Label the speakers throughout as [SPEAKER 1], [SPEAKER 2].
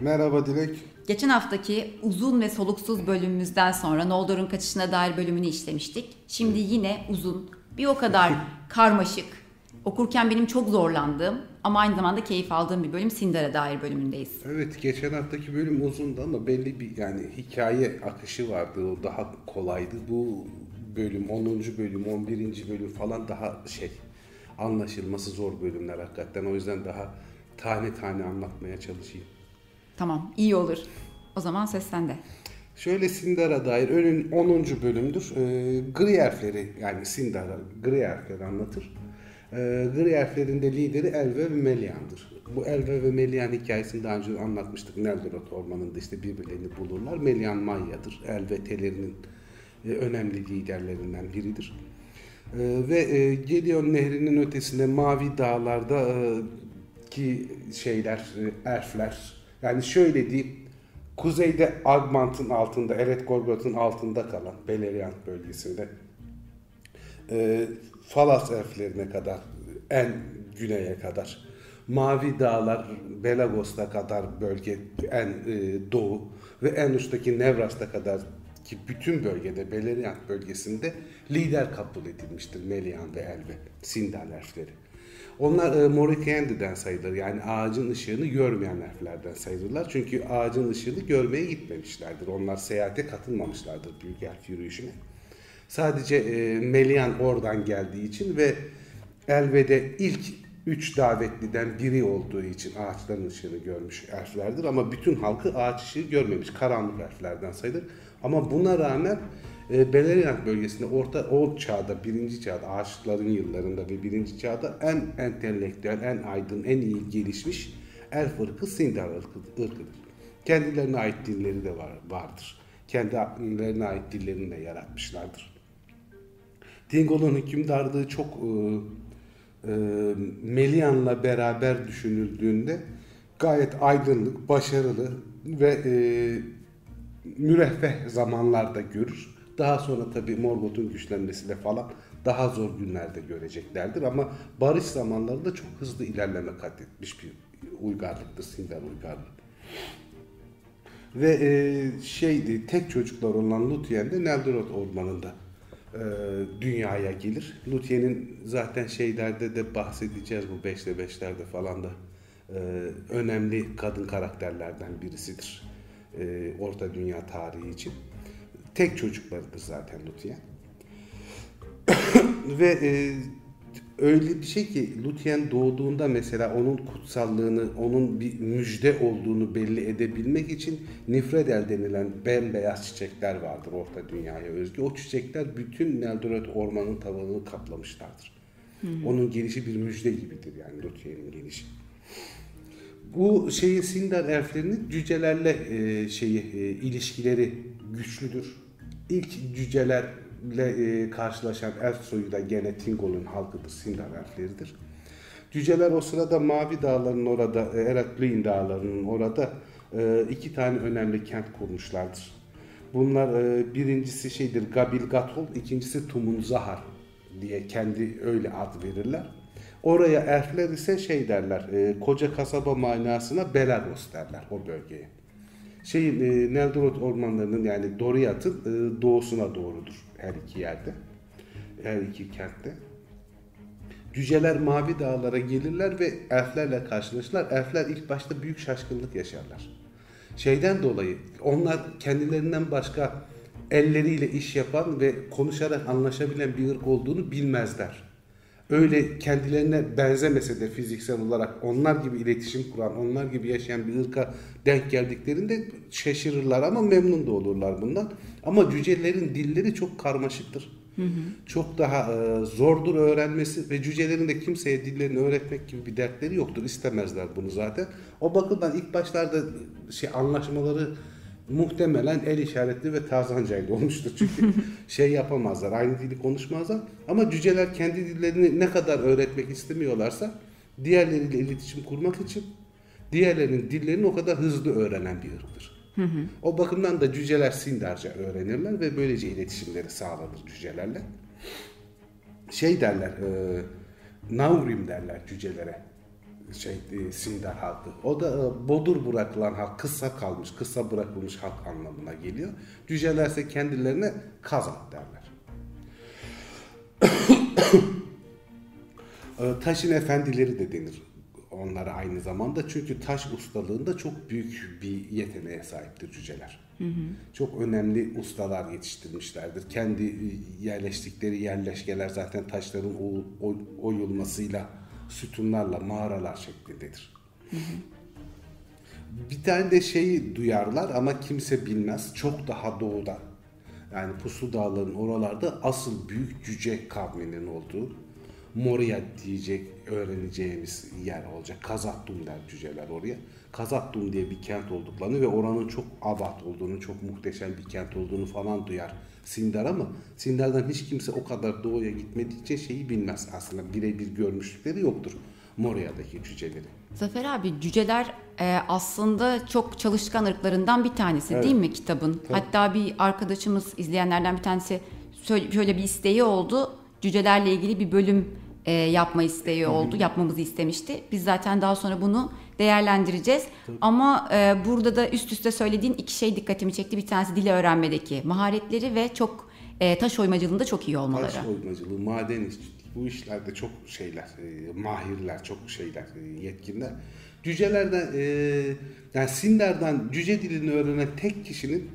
[SPEAKER 1] Merhaba
[SPEAKER 2] Dilek.
[SPEAKER 1] Geçen haftaki uzun ve soluksuz bölümümüzden sonra Noldor'un kaçışına dair bölümünü işlemiştik. Şimdi yine uzun, bir o kadar karmaşık, okurken benim çok zorlandığım ama aynı zamanda keyif aldığım bir bölüm Sindar'a dair bölümündeyiz.
[SPEAKER 2] Evet geçen haftaki bölüm uzundu ama belli bir yani hikaye akışı vardı. O daha kolaydı. Bu bölüm 10. bölüm 11. bölüm falan daha şey anlaşılması zor bölümler hakikaten. O yüzden daha tane tane anlatmaya çalışayım.
[SPEAKER 1] Tamam, iyi olur. O zaman ses sende.
[SPEAKER 2] Şöyle Sindar'a dair önün 10. bölümdür. Ee, gri elfleri yani Sindar'a gri elfleri anlatır. Ee, gri elflerin de lideri Elve ve Melian'dır. Bu Elve ve Melian hikayesini daha önce anlatmıştık. Neldorot ormanında işte birbirlerini bulurlar. Melian Manya'dır. Elve telerinin e, önemli liderlerinden biridir. Ee, ve e, Gelion Nehri'nin ötesinde Mavi Dağlar'da e, ki şeyler, e, elfler yani şöyle diyeyim kuzeyde Agmant'ın altında, Eret Gorgot'un altında kalan Beleriand bölgesinde e, Falas elflerine kadar en güneye kadar Mavi Dağlar Belagos'ta kadar bölge en e, doğu ve en uçtaki Nevras'ta kadar ki bütün bölgede Beleriand bölgesinde lider kabul edilmiştir Melian ve Elve, Sindar elfleri. Onlar e, Morikyendi'den sayılır. Yani ağacın ışığını görmeyen elflerden sayılırlar. Çünkü ağacın ışığını görmeye gitmemişlerdir. Onlar seyahate katılmamışlardır büyük elf yürüyüşüne. Sadece e, Melian oradan geldiği için ve Elve'de ilk üç davetliden biri olduğu için ağaçların ışığını görmüş elflerdir. Ama bütün halkı ağaç ışığı görmemiş. Karanlık elflerden sayılır. Ama buna rağmen e, Beleriand bölgesinde orta o çağda, birinci çağda, ağaçların yıllarında ve birinci çağda en entelektüel, en aydın, en iyi gelişmiş elf ırkı Sindar ırkıdır. Kendilerine ait dilleri de var, vardır. Kendilerine ait dillerini de yaratmışlardır. Tingol'un hükümdarlığı çok e, e, Melian'la beraber düşünüldüğünde gayet aydınlık, başarılı ve e, müreffeh zamanlarda görür. Daha sonra tabi Morgoth'un güçlenmesiyle falan daha zor günlerde göreceklerdir ama barış zamanlarında çok hızlı ilerleme kat etmiş bir uygarlıktır Sindar uygarlığı. Ve e, şeydi tek çocuklar olan Luthien de Neldorot ormanında e, dünyaya gelir. Luthien'in zaten şeylerde de bahsedeceğiz bu 5'te 5'lerde falan da e, önemli kadın karakterlerden birisidir. E, Orta Dünya tarihi için. Tek çocuklarıdır zaten Luthien. Ve e, öyle bir şey ki Luthien doğduğunda mesela onun kutsallığını, onun bir müjde olduğunu belli edebilmek için Nifredel denilen bembeyaz çiçekler vardır Orta Dünya'ya özgü. O çiçekler bütün Neldorot ormanın tavanını kaplamışlardır. Hmm. Onun gelişi bir müjde gibidir yani Luthien'in gelişi. Bu şeyi Sindar elflerinin cücelerle e, şeyi e, ilişkileri güçlüdür. İlk cücelerle e, karşılaşan elf soyu da gene Tingol'un halkıdır, Sindar elfleridir. Cüceler o sırada Mavi Dağları'nın orada, e, Eretluin Dağları'nın orada e, iki tane önemli kent kurmuşlardır. Bunlar e, birincisi şeydir Gabil Gatol, ikincisi Tumun Zahar diye kendi öyle ad verirler. Oraya elfler ise şey derler, e, koca kasaba manasına Belagos derler o bölgeye. Şeyin e, Neldorot ormanlarının yani Doriath'ın e, doğusuna doğrudur her iki yerde. Her iki kentte. Cüceler mavi dağlara gelirler ve elflerle karşılaşırlar. Elfler ilk başta büyük şaşkınlık yaşarlar. Şeyden dolayı onlar kendilerinden başka elleriyle iş yapan ve konuşarak anlaşabilen bir ırk olduğunu bilmezler öyle kendilerine benzemese de fiziksel olarak onlar gibi iletişim kuran, onlar gibi yaşayan bir ırka denk geldiklerinde şaşırırlar ama memnun da olurlar bundan. Ama cücelerin dilleri çok karmaşıktır. Hı hı. Çok daha e, zordur öğrenmesi ve cücelerin de kimseye dillerini öğretmek gibi bir dertleri yoktur. İstemezler bunu zaten. O bakımdan ilk başlarda şey anlaşmaları muhtemelen el işaretli ve Tarzancayla olmuştur. Çünkü şey yapamazlar, aynı dili konuşmazlar. Ama cüceler kendi dillerini ne kadar öğretmek istemiyorlarsa diğerleriyle iletişim kurmak için diğerlerinin dillerini o kadar hızlı öğrenen bir ırktır. O bakımdan da cüceler Sindarca öğrenirler ve böylece iletişimleri sağlanır cücelerle. Şey derler, e, Naurim derler cücelere. Şey e, Sindar halkı. O da e, bodur bırakılan halk, kısa kalmış, kısa bırakılmış halk anlamına geliyor. Cücelerse kendilerine kazak derler. E, taşın efendileri de denir onlara aynı zamanda. Çünkü taş ustalığında çok büyük bir yeteneğe sahiptir cüceler. Hı hı. Çok önemli ustalar yetiştirmişlerdir. Kendi yerleştikleri yerleşkeler zaten taşların oyulmasıyla sütunlarla mağaralar şeklindedir. Bir tane de şeyi duyarlar ama kimse bilmez. Çok daha doğuda yani Puslu Dağların oralarda asıl büyük cüce kavminin olduğu Moria diyecek öğreneceğimiz yer olacak. Kazattum der cüceler oraya. Kazattum diye bir kent olduklarını ve oranın çok abat olduğunu, çok muhteşem bir kent olduğunu falan duyar Sindar ama Sindar'dan hiç kimse o kadar doğuya gitmediği için şeyi bilmez. Aslında birebir görmüşlükleri yoktur Moria'daki cüceleri.
[SPEAKER 1] Zafer abi cüceler e, aslında çok çalışkan ırklarından bir tanesi evet. değil mi kitabın? Tabii. Hatta bir arkadaşımız izleyenlerden bir tanesi şöyle bir isteği oldu. Cücelerle ilgili bir bölüm e, yapma isteği oldu. Yapmamızı istemişti. Biz zaten daha sonra bunu değerlendireceğiz. Tabii. Ama e, burada da üst üste söylediğin iki şey dikkatimi çekti. Bir tanesi dili öğrenmedeki maharetleri ve çok e, taş oymacılığında çok iyi olmaları.
[SPEAKER 2] Taş oymacılığı, maden işçiliği bu işlerde çok şeyler, e, mahirler, çok şeyler, e, yetkinler. Cücelerden, e, yani Sinder'den cüce dilini öğrenen tek kişinin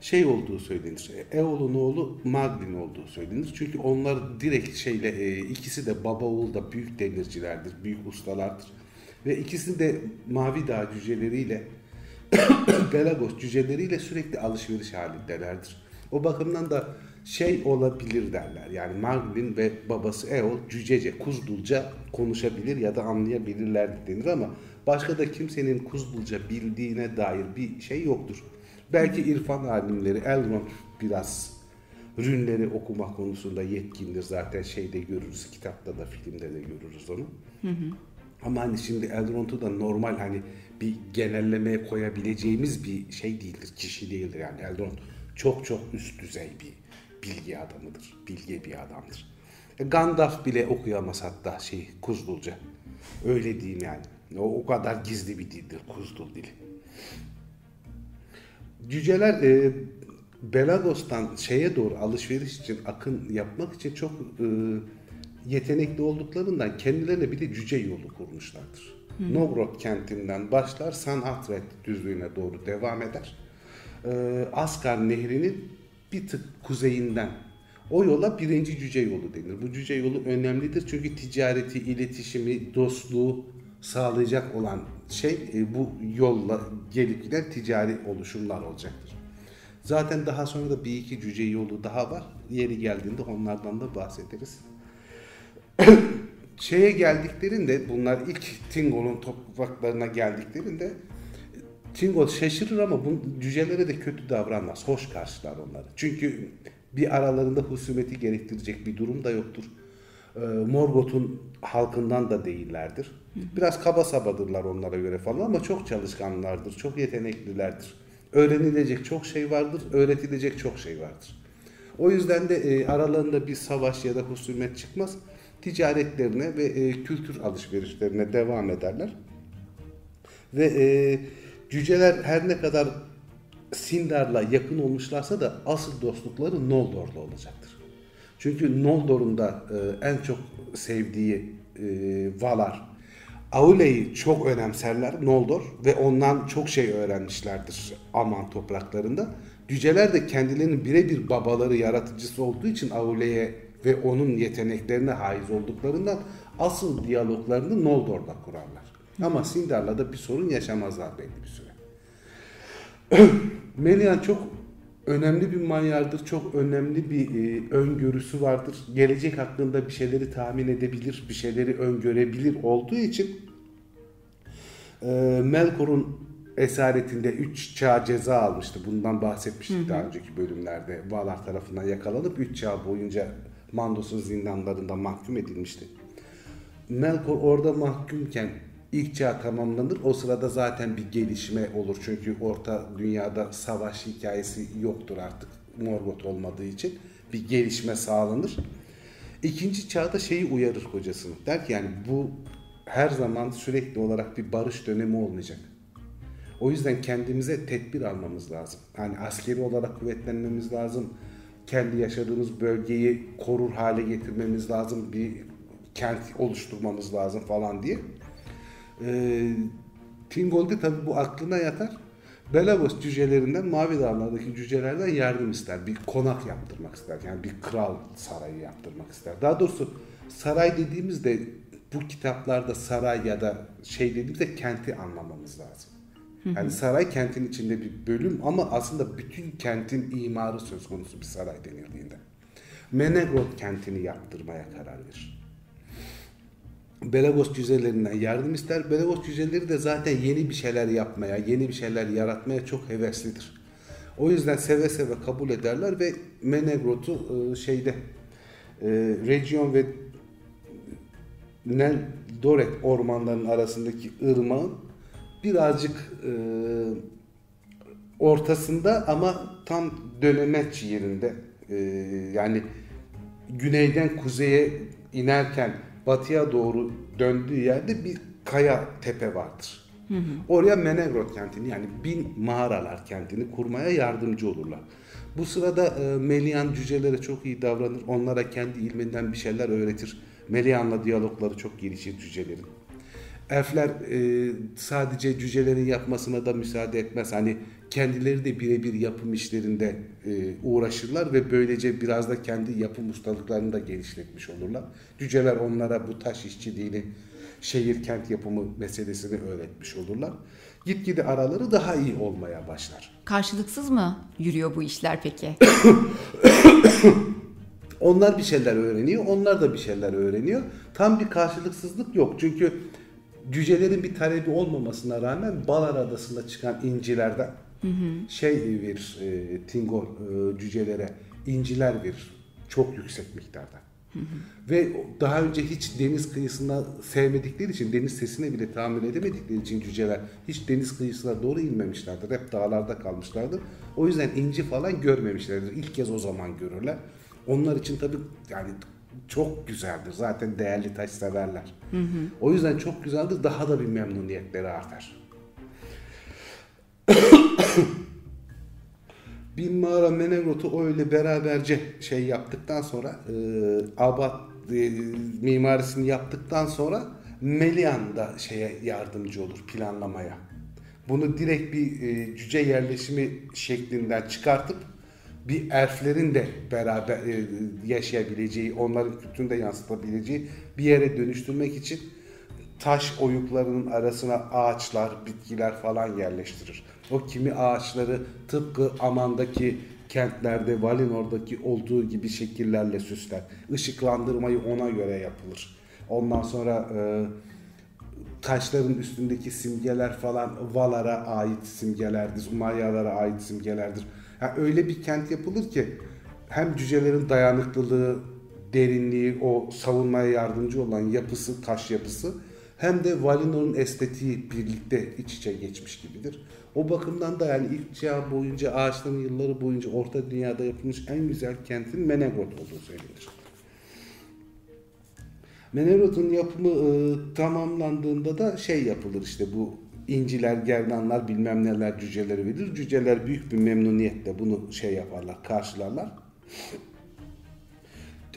[SPEAKER 2] şey olduğu söylenir. Eol'un oğlu Maglin olduğu söylenir. Çünkü onlar direkt şeyle e, ikisi de baba oğul da büyük demircilerdir, büyük ustalardır. Ve ikisi de Mavi Dağ cüceleriyle Belagos cüceleriyle sürekli alışveriş halindelerdir. O bakımdan da şey olabilir derler. Yani Maglin ve babası Eol cücece, kuzdulca konuşabilir ya da anlayabilirler denir ama başka da kimsenin kuzdulca bildiğine dair bir şey yoktur. Belki irfan alimleri Elrond biraz rünleri okuma konusunda yetkindir. Zaten şeyde görürüz, kitapta da filmde de görürüz onu. Hı hı. Ama hani şimdi Elrond'u da normal hani bir genellemeye koyabileceğimiz bir şey değildir, kişi değildir yani Elrond çok çok üst düzey bir bilgi adamıdır, bilge bir adamdır. E, Gandalf bile okuyamaz hatta şey Kuzdulca. Öyle diyeyim yani. O, o kadar gizli bir dildir Kuzdul dili. Cüceler e, Belagos'tan şeye doğru alışveriş için akın yapmak için çok e, yetenekli olduklarından kendilerine bir de cüce yolu kurmuşlardır. Hmm. Nogrod kentinden başlar Sanatret düzlüğüne doğru devam eder. E, Asgar nehrinin bir tık kuzeyinden o yola birinci cüce yolu denir. Bu cüce yolu önemlidir çünkü ticareti, iletişimi, dostluğu sağlayacak olan şey e, bu yolla gelip giden ticari oluşumlar olacaktır. Zaten daha sonra da bir iki cüce yolu daha var. Yeri geldiğinde onlardan da bahsederiz. Şeye geldiklerinde bunlar ilk Tingo'nun topraklarına geldiklerinde Tingo şaşırır ama bu cücelere de kötü davranmaz. Hoş karşılar onları. Çünkü bir aralarında husumeti gerektirecek bir durum da yoktur. Ee, Morgoth'un halkından da değillerdir. Biraz kaba sabadırlar onlara göre falan ama çok çalışkanlardır, çok yeteneklilerdir. Öğrenilecek çok şey vardır, öğretilecek çok şey vardır. O yüzden de e, aralarında bir savaş ya da husumet çıkmaz. Ticaretlerine ve e, kültür alışverişlerine devam ederler. Ve e, cüceler her ne kadar Sindar'la yakın olmuşlarsa da asıl dostlukları Noldor'la olacaktır. Çünkü Noldor'un da e, en çok sevdiği e, Valar, Aule'yi çok önemserler Noldor ve ondan çok şey öğrenmişlerdir Aman topraklarında. Cüceler de kendilerinin birebir babaları yaratıcısı olduğu için Aule'ye ve onun yeteneklerine haiz olduklarından asıl diyaloglarını Noldor'da kurarlar. Ama Sindar'la da bir sorun yaşamazlar belli bir süre. Melian çok önemli bir manyardır. Çok önemli bir e, öngörüsü vardır. Gelecek hakkında bir şeyleri tahmin edebilir, bir şeyleri öngörebilir olduğu için e, Melkor'un esaretinde 3 çağ ceza almıştı. Bundan bahsetmiştik hı hı. daha önceki bölümlerde. Valar tarafından yakalanıp 3 çağ boyunca Mandos'un zindanlarında mahkum edilmişti. Melkor orada mahkumken ilk çağ tamamlanır. O sırada zaten bir gelişme olur. Çünkü orta dünyada savaş hikayesi yoktur artık Morgoth olmadığı için. Bir gelişme sağlanır. İkinci çağda şeyi uyarır kocasını. Der ki yani bu her zaman sürekli olarak bir barış dönemi olmayacak. O yüzden kendimize tedbir almamız lazım. Yani askeri olarak kuvvetlenmemiz lazım. Kendi yaşadığımız bölgeyi korur hale getirmemiz lazım. Bir kent oluşturmamız lazım falan diye. Ee, Tingol'de tabii bu aklına yatar. Belavos cücelerinden, Mavi Dağlar'daki cücelerden yardım ister. Bir konak yaptırmak ister. Yani bir kral sarayı yaptırmak ister. Daha doğrusu saray dediğimizde bu kitaplarda saray ya da şey dediğimizde kenti anlamamız lazım. Yani saray kentin içinde bir bölüm ama aslında bütün kentin imarı söz konusu bir saray denildiğinde. Menegrot kentini yaptırmaya karar verir. Belagos cüzelerinden yardım ister. Belagos cüceleri de zaten yeni bir şeyler yapmaya, yeni bir şeyler yaratmaya çok heveslidir. O yüzden seve seve kabul ederler ve Menegrot'u e, şeyde e, Region ve Nel Dorek ormanlarının arasındaki ırmağın birazcık e, ortasında ama tam dönemeç yerinde e, yani güneyden kuzeye inerken batıya doğru döndüğü yerde bir kaya tepe vardır. Hı hı. Oraya Menegrot kentini yani bin mağaralar kentini kurmaya yardımcı olurlar. Bu sırada e, Melian cücelere çok iyi davranır. Onlara kendi ilminden bir şeyler öğretir. Melian'la diyalogları çok gelişir cücelerin. Elfler e, sadece cücelerin yapmasına da müsaade etmez. Hani kendileri de birebir yapım işlerinde e, uğraşırlar ve böylece biraz da kendi yapım ustalıklarını da geliştirmiş olurlar. Cüceler onlara bu taş işçiliğini, şehir kent yapımı meselesini öğretmiş olurlar. Gitgide araları daha iyi olmaya başlar.
[SPEAKER 1] Karşılıksız mı yürüyor bu işler peki?
[SPEAKER 2] onlar bir şeyler öğreniyor, onlar da bir şeyler öğreniyor. Tam bir karşılıksızlık yok. Çünkü cücelerin bir talebi olmamasına rağmen Balar Adası'nda çıkan incilerden hı hı. şey verir e, Tingol e, cücelere inciler verir. Çok yüksek miktarda. Hı hı. Ve daha önce hiç deniz kıyısına sevmedikleri için deniz sesine bile tahammül edemedikleri için cüceler hiç deniz kıyısına doğru inmemişlerdir. Hep dağlarda kalmışlardır. O yüzden inci falan görmemişlerdir. İlk kez o zaman görürler. Onlar için tabii yani çok güzeldir. Zaten değerli taş severler. Hı hı. O yüzden çok güzeldir. Daha da bir memnuniyetleri artar. Bin mağara Menegrot'u öyle beraberce şey yaptıktan sonra e, abat e, mimarisini yaptıktan sonra Melian da şeye yardımcı olur planlamaya. Bunu direkt bir e, cüce yerleşimi şeklinden çıkartıp bir elflerin de beraber e, yaşayabileceği, onların kültürünü de yansıtabileceği bir yere dönüştürmek için taş oyuklarının arasına ağaçlar, bitkiler falan yerleştirir. O kimi ağaçları tıpkı Aman'daki kentlerde, Valinor'daki olduğu gibi şekillerle süsler. Işıklandırmayı ona göre yapılır. Ondan sonra e, taşların üstündeki simgeler falan Valar'a ait simgelerdir, Umayyalara ait simgelerdir. Yani öyle bir kent yapılır ki hem cücelerin dayanıklılığı, derinliği, o savunmaya yardımcı olan yapısı, taş yapısı hem de Valinor'un estetiği birlikte iç içe geçmiş gibidir. O bakımdan da yani ilk çağ boyunca ağaçların yılları boyunca Orta Dünya'da yapılmış en güzel kentin Menegrot olduğu söylenir. Menegrot'un yapımı e, tamamlandığında da şey yapılır işte bu inciler, gerdanlar bilmem neler cüceleri verir. Cüceler büyük bir memnuniyetle bunu şey yaparlar, karşılarlar.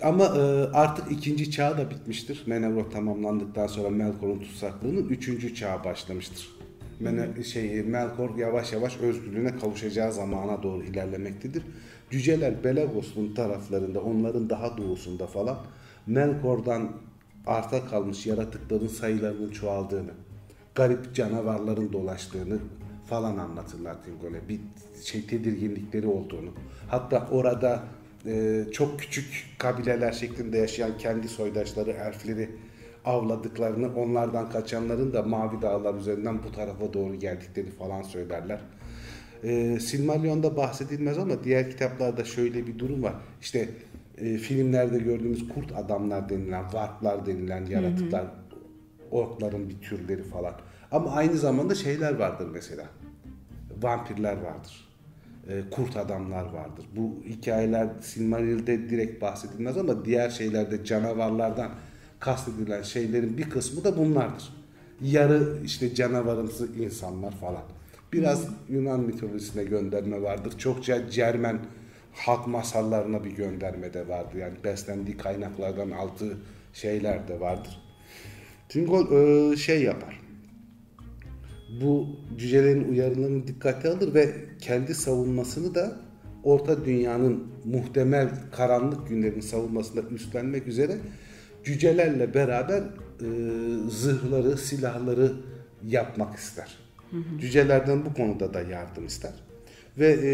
[SPEAKER 2] Ama e, artık ikinci çağ da bitmiştir. Menevrot tamamlandıktan sonra Melkor'un tutsaklığının üçüncü çağı başlamıştır. Mene, şey, Melkor yavaş yavaş özgürlüğüne kavuşacağı zamana doğru ilerlemektedir. Cüceler Belagos'un taraflarında, onların daha doğusunda falan Melkor'dan arta kalmış yaratıkların sayılarının çoğaldığını, garip canavarların dolaştığını falan anlatırlar Tingol'e. Bir şey tedirginlikleri olduğunu. Hatta orada e, çok küçük kabileler şeklinde yaşayan kendi soydaşları, elfleri avladıklarını, onlardan kaçanların da Mavi Dağlar üzerinden bu tarafa doğru geldiklerini falan söylerler. E, Silmarillion'da bahsedilmez ama diğer kitaplarda şöyle bir durum var. İşte e, filmlerde gördüğümüz kurt adamlar denilen, varplar denilen yaratıklar, hı hı. orkların bir türleri falan. Ama aynı zamanda şeyler vardır mesela. Vampirler vardır. E, kurt adamlar vardır. Bu hikayeler Silmarill'de direkt bahsedilmez ama diğer şeylerde canavarlardan kastedilen şeylerin bir kısmı da bunlardır. Yarı işte canavarımsı insanlar falan. Biraz Yunan mitolojisine gönderme vardır. Çokça Cermen halk masallarına bir gönderme de vardır. Yani beslendiği kaynaklardan aldığı şeyler de vardır. Tingol e, şey yapar. Bu cücelerin uyarılarını dikkate alır ve kendi savunmasını da Orta Dünya'nın muhtemel karanlık günlerin savunmasında üstlenmek üzere cücelerle beraber e, zırhları, silahları yapmak ister. Hı hı. Cücelerden bu konuda da yardım ister. Ve e,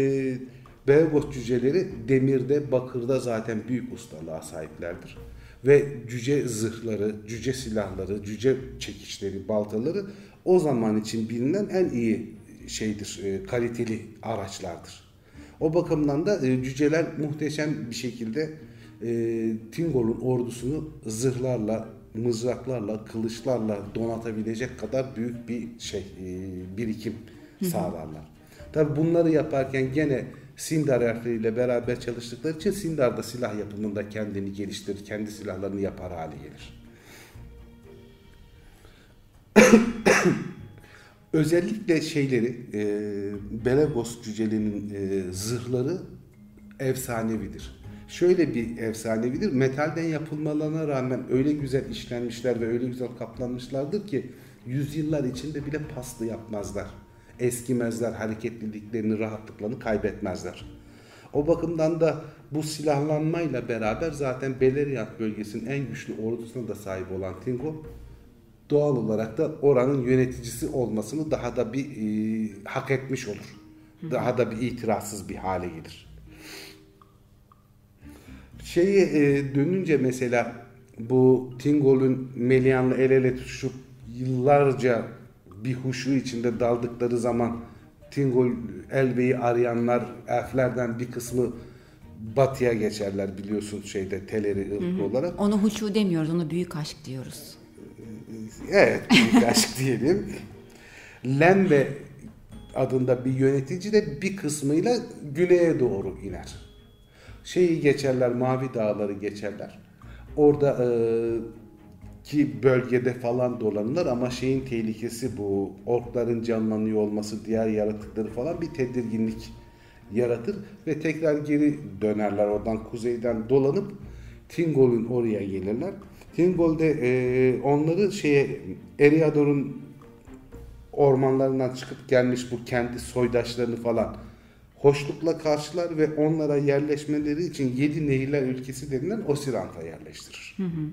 [SPEAKER 2] Beogos cüceleri demirde, bakırda zaten büyük ustalığa sahiplerdir. Ve cüce zırhları, cüce silahları, cüce çekiçleri, baltaları o zaman için bilinen en iyi şeydir, e, kaliteli araçlardır. O bakımdan da e, cüceler muhteşem bir şekilde e, Tingol'un ordusunu zırhlarla, mızraklarla, kılıçlarla donatabilecek kadar büyük bir şey, birikim sağlarlar. Tabi bunları yaparken gene Sindar harfleriyle beraber çalıştıkları için Sindar da silah yapımında kendini geliştirir, kendi silahlarını yapar hale gelir. Özellikle şeyleri, e, Belegos cücelinin e, zırhları efsanevidir. Şöyle bir efsanevidir, metalden yapılmalarına rağmen öyle güzel işlenmişler ve öyle güzel kaplanmışlardır ki yüzyıllar içinde bile paslı yapmazlar. Eskimezler, hareketliliklerini, rahatlıklarını kaybetmezler. O bakımdan da bu silahlanmayla beraber zaten Beleriand bölgesinin en güçlü ordusuna da sahip olan Tingo doğal olarak da oranın yöneticisi olmasını daha da bir e, hak etmiş olur. Daha da bir itirazsız bir hale gelir. Şeyi e, dönünce mesela bu Tingol'un Melian'la el ele tutuşup yıllarca bir huşu içinde daldıkları zaman Tingol Elbe'yi arayanlar elflerden bir kısmı batıya geçerler biliyorsun şeyde Teleri ırkı olarak.
[SPEAKER 1] Onu huşu demiyoruz, onu büyük aşk diyoruz.
[SPEAKER 2] Evet, büyük aşk diyelim. Lembe adında bir yönetici de bir kısmıyla güneye doğru iner. Şeyi geçerler, Mavi Dağları geçerler. Orada e, ki bölgede falan dolanırlar ama şeyin tehlikesi bu. Orkların canlanıyor olması, diğer yaratıkları falan bir tedirginlik yaratır ve tekrar geri dönerler oradan kuzeyden dolanıp Tingol'un oraya gelirler. Tingol'de e, onları şeye Eriador'un ormanlarından çıkıp gelmiş bu kendi soydaşlarını falan hoşlukla karşılar ve onlara yerleşmeleri için yedi nehirler ülkesi denilen Osirant'a yerleştirir. Hı hı.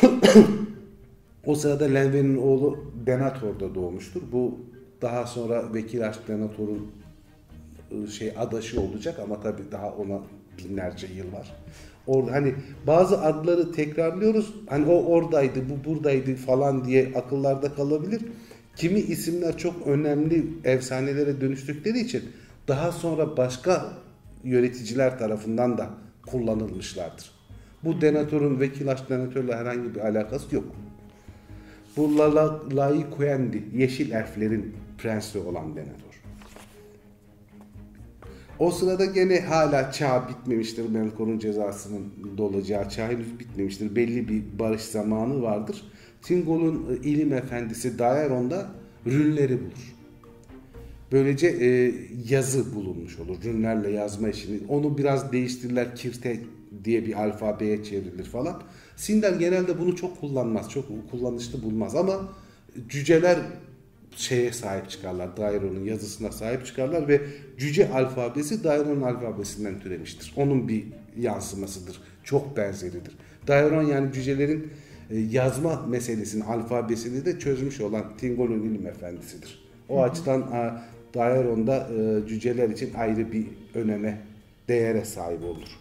[SPEAKER 2] o sırada Lenve'nin oğlu Denator'da doğmuştur. Bu daha sonra Vekil Aşk Denator'un ıı, şey adaşı olacak ama tabii daha ona binlerce yıl var. Orada hani bazı adları tekrarlıyoruz. Hani o oradaydı, bu buradaydı falan diye akıllarda kalabilir. Kimi isimler çok önemli efsanelere dönüştükleri için daha sonra başka yöneticiler tarafından da kullanılmışlardır. Bu denatörün vekilaş denatörle herhangi bir alakası yok. Bu Lala, Lai Kuendi, Yeşil Elflerin prensi olan denatör. O sırada gene hala çağ bitmemiştir. Melkor'un cezasının dolacağı çağ henüz bitmemiştir. Belli bir barış zamanı vardır. Tingol'un e, ilim efendisi Daeron da rünleri bulur. Böylece e, yazı bulunmuş olur. Rünlerle yazma işini. Onu biraz değiştirirler. Kirte diye bir alfabeye çevrilir falan. Sindel genelde bunu çok kullanmaz. Çok kullanışlı bulmaz ama cüceler şeye sahip çıkarlar. Dairo'nun yazısına sahip çıkarlar ve cüce alfabesi Dairo'nun alfabesinden türemiştir. Onun bir yansımasıdır. Çok benzeridir. Dairon yani cücelerin e, yazma meselesini, alfabesini de çözmüş olan Tingol'un ilim efendisidir. O Hı-hı. açıdan Dairon da e, cüceler için ayrı bir öneme, değere sahip olur.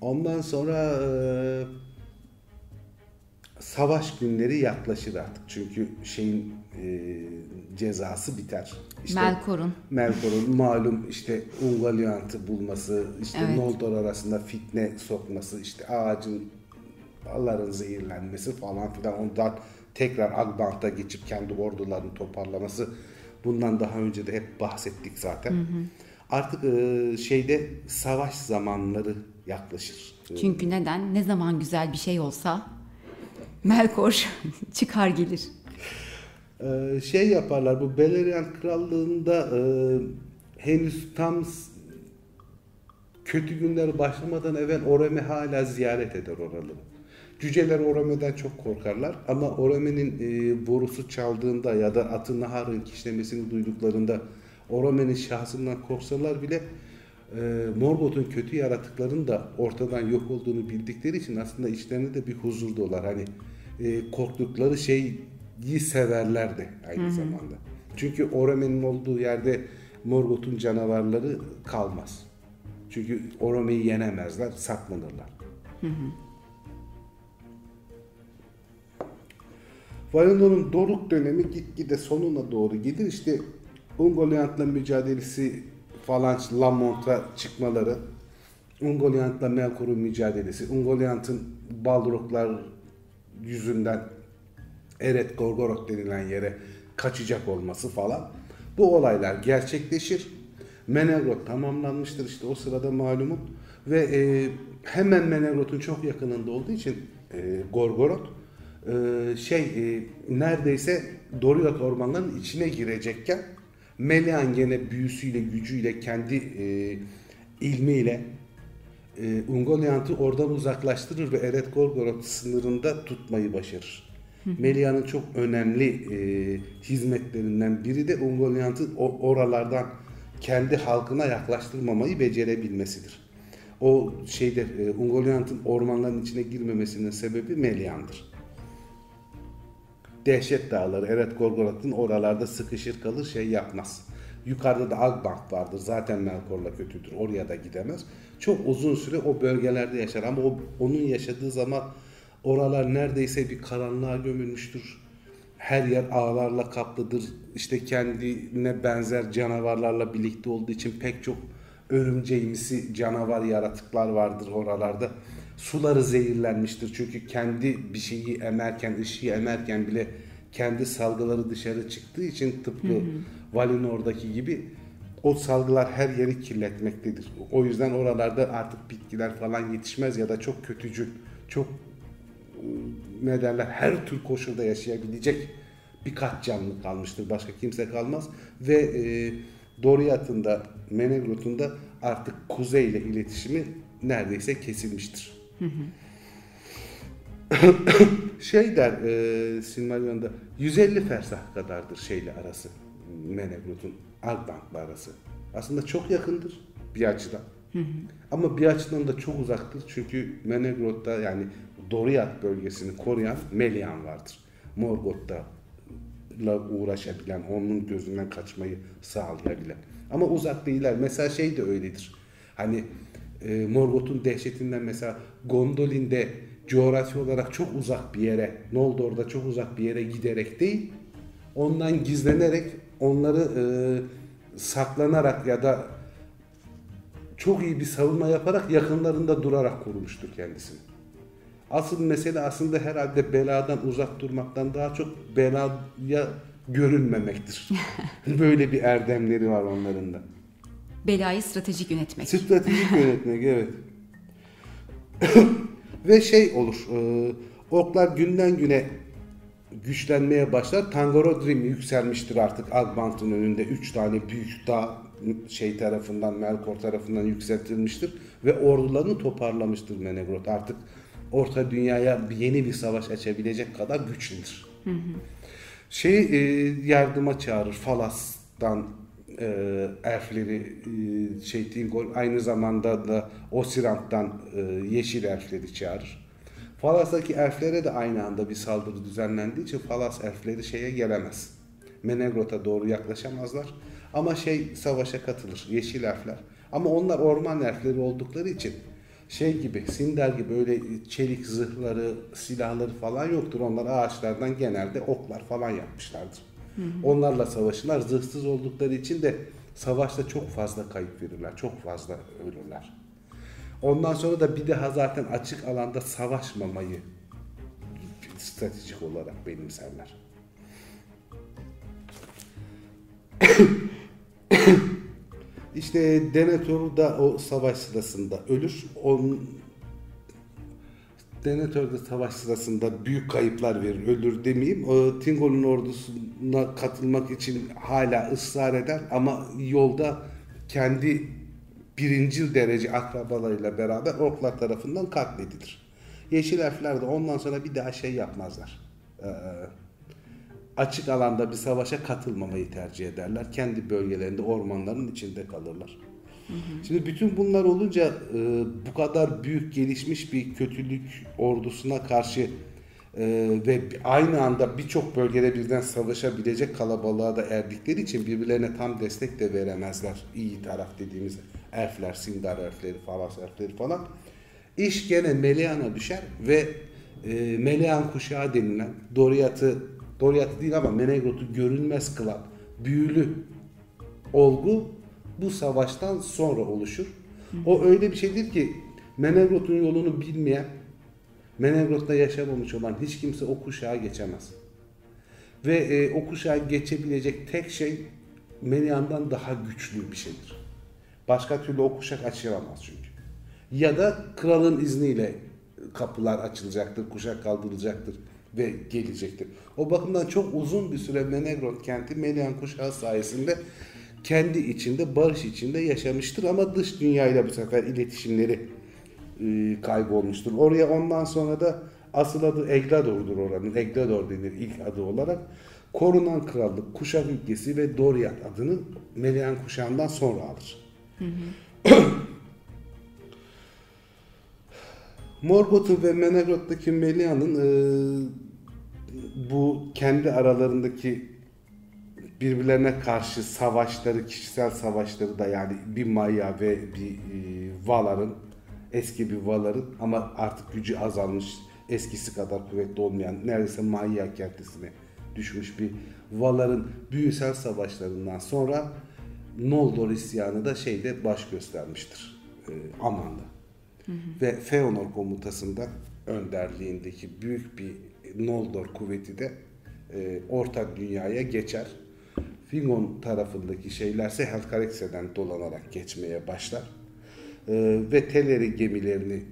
[SPEAKER 2] Ondan sonra e, savaş günleri yaklaşır artık. Çünkü şeyin e, cezası biter.
[SPEAKER 1] İşte Melkor'un.
[SPEAKER 2] Melkor'un malum işte Ungoliant'ı bulması, işte evet. Noldor arasında fitne sokması, işte ağacın balların zehirlenmesi falan filan ondan tekrar Agbant'a geçip kendi ordularını toparlaması bundan daha önce de hep bahsettik zaten. Hı hı. artık e, şeyde savaş zamanları yaklaşır.
[SPEAKER 1] Çünkü neden? Ne zaman güzel bir şey olsa Melkor çıkar gelir.
[SPEAKER 2] Ee, şey yaparlar bu Beleriand Krallığı'nda e, henüz tam kötü günler başlamadan evvel Orome hala ziyaret eder oraları. Cüceler Orome'den çok korkarlar ama Orome'nin e, borusu çaldığında ya da atı Nahar'ın kişnemesini duyduklarında Orome'nin şahsından korksalar bile e, Morgoth'un kötü yaratıklarının da ortadan yok olduğunu bildikleri için aslında içlerinde de bir huzur dolar. Hani e, korktukları şeyi severler de aynı zamanda. Çünkü Orome'nin olduğu yerde Morgoth'un canavarları kalmaz. Çünkü Orome'yi yenemezler, saklanırlar. Valinor'un doruk dönemi gitgide sonuna doğru gelir. İşte Ungoliant'la mücadelesi falan Lamont'a çıkmaları, Ungoliant'la Melkor'un mücadelesi, Ungoliant'ın Balroglar yüzünden Eret Gorgoroth denilen yere kaçacak olması falan. Bu olaylar gerçekleşir. Menegroth tamamlanmıştır işte o sırada malumun. Ve e, hemen Menegroth'un çok yakınında olduğu için e, Gorgoroth e, şey e, neredeyse Doriath ormanlarının içine girecekken Melian gene büyüsüyle, gücüyle, kendi e, ilmiyle e, Ungoliant'ı oradan uzaklaştırır ve Eret Gorgoroth sınırında tutmayı başarır. Melia'nın çok önemli e, hizmetlerinden biri de Ungoliant'ı oralardan kendi halkına yaklaştırmamayı becerebilmesidir. O şeyde e, Ungoliant'ın ormanların içine girmemesinin sebebi Melian'dır. Dehşet dağları, Eret Gorgoroth'un oralarda sıkışır kalır şey yapmaz. Yukarıda da Agbank vardır. Zaten Melkor'la kötüdür. Oraya da gidemez. Çok uzun süre o bölgelerde yaşar ama o, onun yaşadığı zaman oralar neredeyse bir karanlığa gömülmüştür. Her yer ağlarla kaplıdır. İşte kendine benzer canavarlarla birlikte olduğu için pek çok örümceğimsi canavar yaratıklar vardır oralarda. Suları zehirlenmiştir çünkü kendi bir şeyi emerken, ışığı emerken bile kendi salgıları dışarı çıktığı için tıpkı Valinor'daki gibi o salgılar her yeri kirletmektedir. O yüzden oralarda artık bitkiler falan yetişmez ya da çok kötücül, çok ne derler her tür koşulda yaşayabilecek birkaç canlı kalmıştır. Başka kimse kalmaz ve e, Doriath'ın da Menegroth'un da artık kuzey ile iletişimi neredeyse kesilmiştir. şey der e, Silmarillion'da 150 fersah kadardır şeyle arası. Menegroth'un Albank'la arası. Aslında çok yakındır bir açıdan. Ama bir açıdan da çok uzaktır. Çünkü Menegroth'ta yani Doriath bölgesini koruyan Melian vardır. Morgoth'ta la uğraşabilen, onun gözünden kaçmayı sağlayabilen. Ama uzak değiller. Mesela şey de öyledir. Hani e, Morgoth'un dehşetinden mesela Gondolin'de coğrafi olarak çok uzak bir yere, Noldor'da çok uzak bir yere giderek değil, ondan gizlenerek, onları e, saklanarak ya da çok iyi bir savunma yaparak yakınlarında durarak korumuştur kendisini. Asıl mesele aslında herhalde beladan uzak durmaktan daha çok belaya görünmemektir. Böyle bir erdemleri var onların da.
[SPEAKER 1] Belayı stratejik yönetmek.
[SPEAKER 2] Stratejik yönetmek evet. Ve şey olur. E, oklar günden güne güçlenmeye başlar. Tangorodrim yükselmiştir artık Agbant'ın önünde. Üç tane büyük dağ şey tarafından, Melkor tarafından yükseltilmiştir. Ve ordularını toparlamıştır Menegroth. Artık Orta Dünya'ya yeni bir savaş açabilecek kadar güçlüdür. Şey e, yardıma çağırır. Falas'tan e, elfleri e, şey Tingol aynı zamanda da Osirant'tan e, yeşil elfleri çağırır. Falas'taki elflere de aynı anda bir saldırı düzenlendiği için Falas elfleri şeye gelemez. Menegroth'a doğru yaklaşamazlar. Ama şey savaşa katılır. Yeşil elfler. Ama onlar orman elfleri oldukları için şey gibi, Sindar gibi öyle çelik zırhları, silahları falan yoktur. Onlar ağaçlardan genelde oklar falan yapmışlardır. Onlarla savaşırlar. Zırhsız oldukları için de savaşta çok fazla kayıp verirler. Çok fazla ölürler. Ondan sonra da bir daha zaten açık alanda savaşmamayı stratejik olarak benimserler. İşte Denethor da o savaş sırasında ölür. Onun Denethor da savaş sırasında büyük kayıplar verir, ölür demeyeyim. O, Tingo'nun ordusuna katılmak için hala ısrar eder ama yolda kendi birincil derece akrabalarıyla beraber orklar tarafından katledilir. Yeşil elfler de ondan sonra bir daha şey yapmazlar. Ee, açık alanda bir savaşa katılmamayı tercih ederler. Kendi bölgelerinde ormanların içinde kalırlar. Şimdi bütün bunlar olunca e, bu kadar büyük gelişmiş bir kötülük ordusuna karşı e, ve aynı anda birçok bölgede birden savaşabilecek kalabalığa da erdikleri için birbirlerine tam destek de veremezler. İyi taraf dediğimiz elfler, Sindar elfleri, Falas elfleri falan. İş gene Melean'a düşer ve e, Melean kuşağı denilen Doriath'ı Doriath'ı değil ama Menegroth'u görünmez kılan büyülü olgu bu savaştan sonra oluşur. O öyle bir şeydir ki Menegroth'un yolunu bilmeyen, Menegroth'ta yaşamamış olan hiç kimse o kuşağı geçemez. Ve e, o kuşağı geçebilecek tek şey Melian'dan daha güçlü bir şeydir. Başka türlü o kuşak açılamaz çünkü. Ya da kralın izniyle kapılar açılacaktır, kuşak kaldırılacaktır ve gelecektir. O bakımdan çok uzun bir süre Menegroth kenti Melian kuşağı sayesinde kendi içinde, barış içinde yaşamıştır ama dış dünyayla bu sefer iletişimleri e, kaybolmuştur. Oraya ondan sonra da asıl adı Eglador'dur oranın. Eglador denir ilk adı olarak. Korunan krallık, kuşak ülkesi ve Doriath adını Melian kuşağından sonra alır. Morgoth'un ve Menegroth'taki Melian'ın e, bu kendi aralarındaki birbirlerine karşı savaşları, kişisel savaşları da yani bir Maya ve bir e, Valar'ın eski bir Valar'ın ama artık gücü azalmış, eskisi kadar kuvvetli olmayan neredeyse Maya kendisine düşmüş bir Valar'ın büyüsel savaşlarından sonra Noldor isyanı da şeyde baş göstermiştir. E, Aman'da. Ve Feanor komutasında önderliğindeki büyük bir Noldor kuvveti de e, Orta Dünya'ya geçer. Fingon tarafındaki şeylerse Helcaraxe'den dolanarak geçmeye başlar. E, ve Teleri gemilerini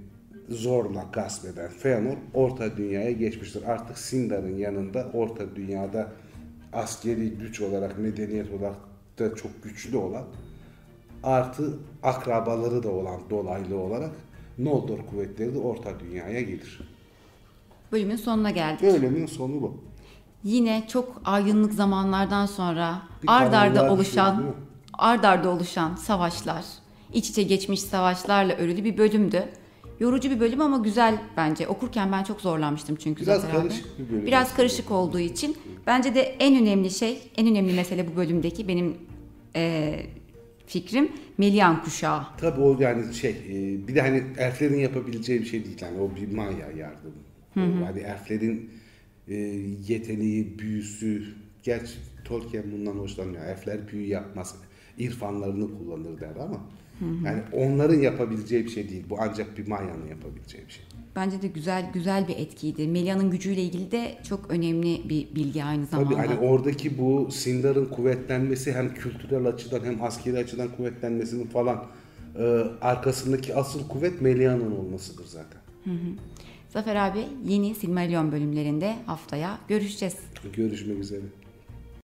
[SPEAKER 2] zorla gasp eden Feanor Orta Dünya'ya geçmiştir. Artık Sindar'ın yanında Orta Dünya'da askeri güç olarak, medeniyet olarak da çok güçlü olan artı akrabaları da olan dolaylı olarak Noldor kuvvetleri de Orta Dünya'ya gelir.
[SPEAKER 1] Bölümün sonuna geldik.
[SPEAKER 2] Bölümün sonu bu.
[SPEAKER 1] Yine çok aydınlık zamanlardan sonra ard arda oluşan
[SPEAKER 2] mi?
[SPEAKER 1] ard arda oluşan savaşlar, iç içe geçmiş savaşlarla örülü bir bölümdü. Yorucu bir bölüm ama güzel bence. Okurken ben çok zorlanmıştım çünkü
[SPEAKER 2] Biraz
[SPEAKER 1] abi.
[SPEAKER 2] karışık bir bölüm
[SPEAKER 1] Biraz
[SPEAKER 2] aslında.
[SPEAKER 1] karışık olduğu için bence de en önemli şey, en önemli mesele bu bölümdeki benim eee, fikrim Melian kuşağı.
[SPEAKER 2] Tabii o yani şey e, bir de hani elflerin yapabileceği bir şey değil yani o bir maya yardımı. O Yani elflerin e, yeteneği, büyüsü gerçi Tolkien bundan hoşlanmıyor. Elfler büyü yapmaz. irfanlarını kullanır der ama yani onların yapabileceği bir şey değil. Bu ancak bir mayanın yapabileceği bir şey.
[SPEAKER 1] Bence de güzel güzel bir etkiydi. Melia'nın gücüyle ilgili de çok önemli bir bilgi aynı zamanda.
[SPEAKER 2] Tabii hani oradaki bu Sindar'ın kuvvetlenmesi hem kültürel açıdan hem askeri açıdan kuvvetlenmesinin falan e, arkasındaki asıl kuvvet Melia'nın olmasıdır zaten.
[SPEAKER 1] Zafer abi yeni Silmarillion bölümlerinde haftaya görüşeceğiz.
[SPEAKER 2] Görüşmek üzere.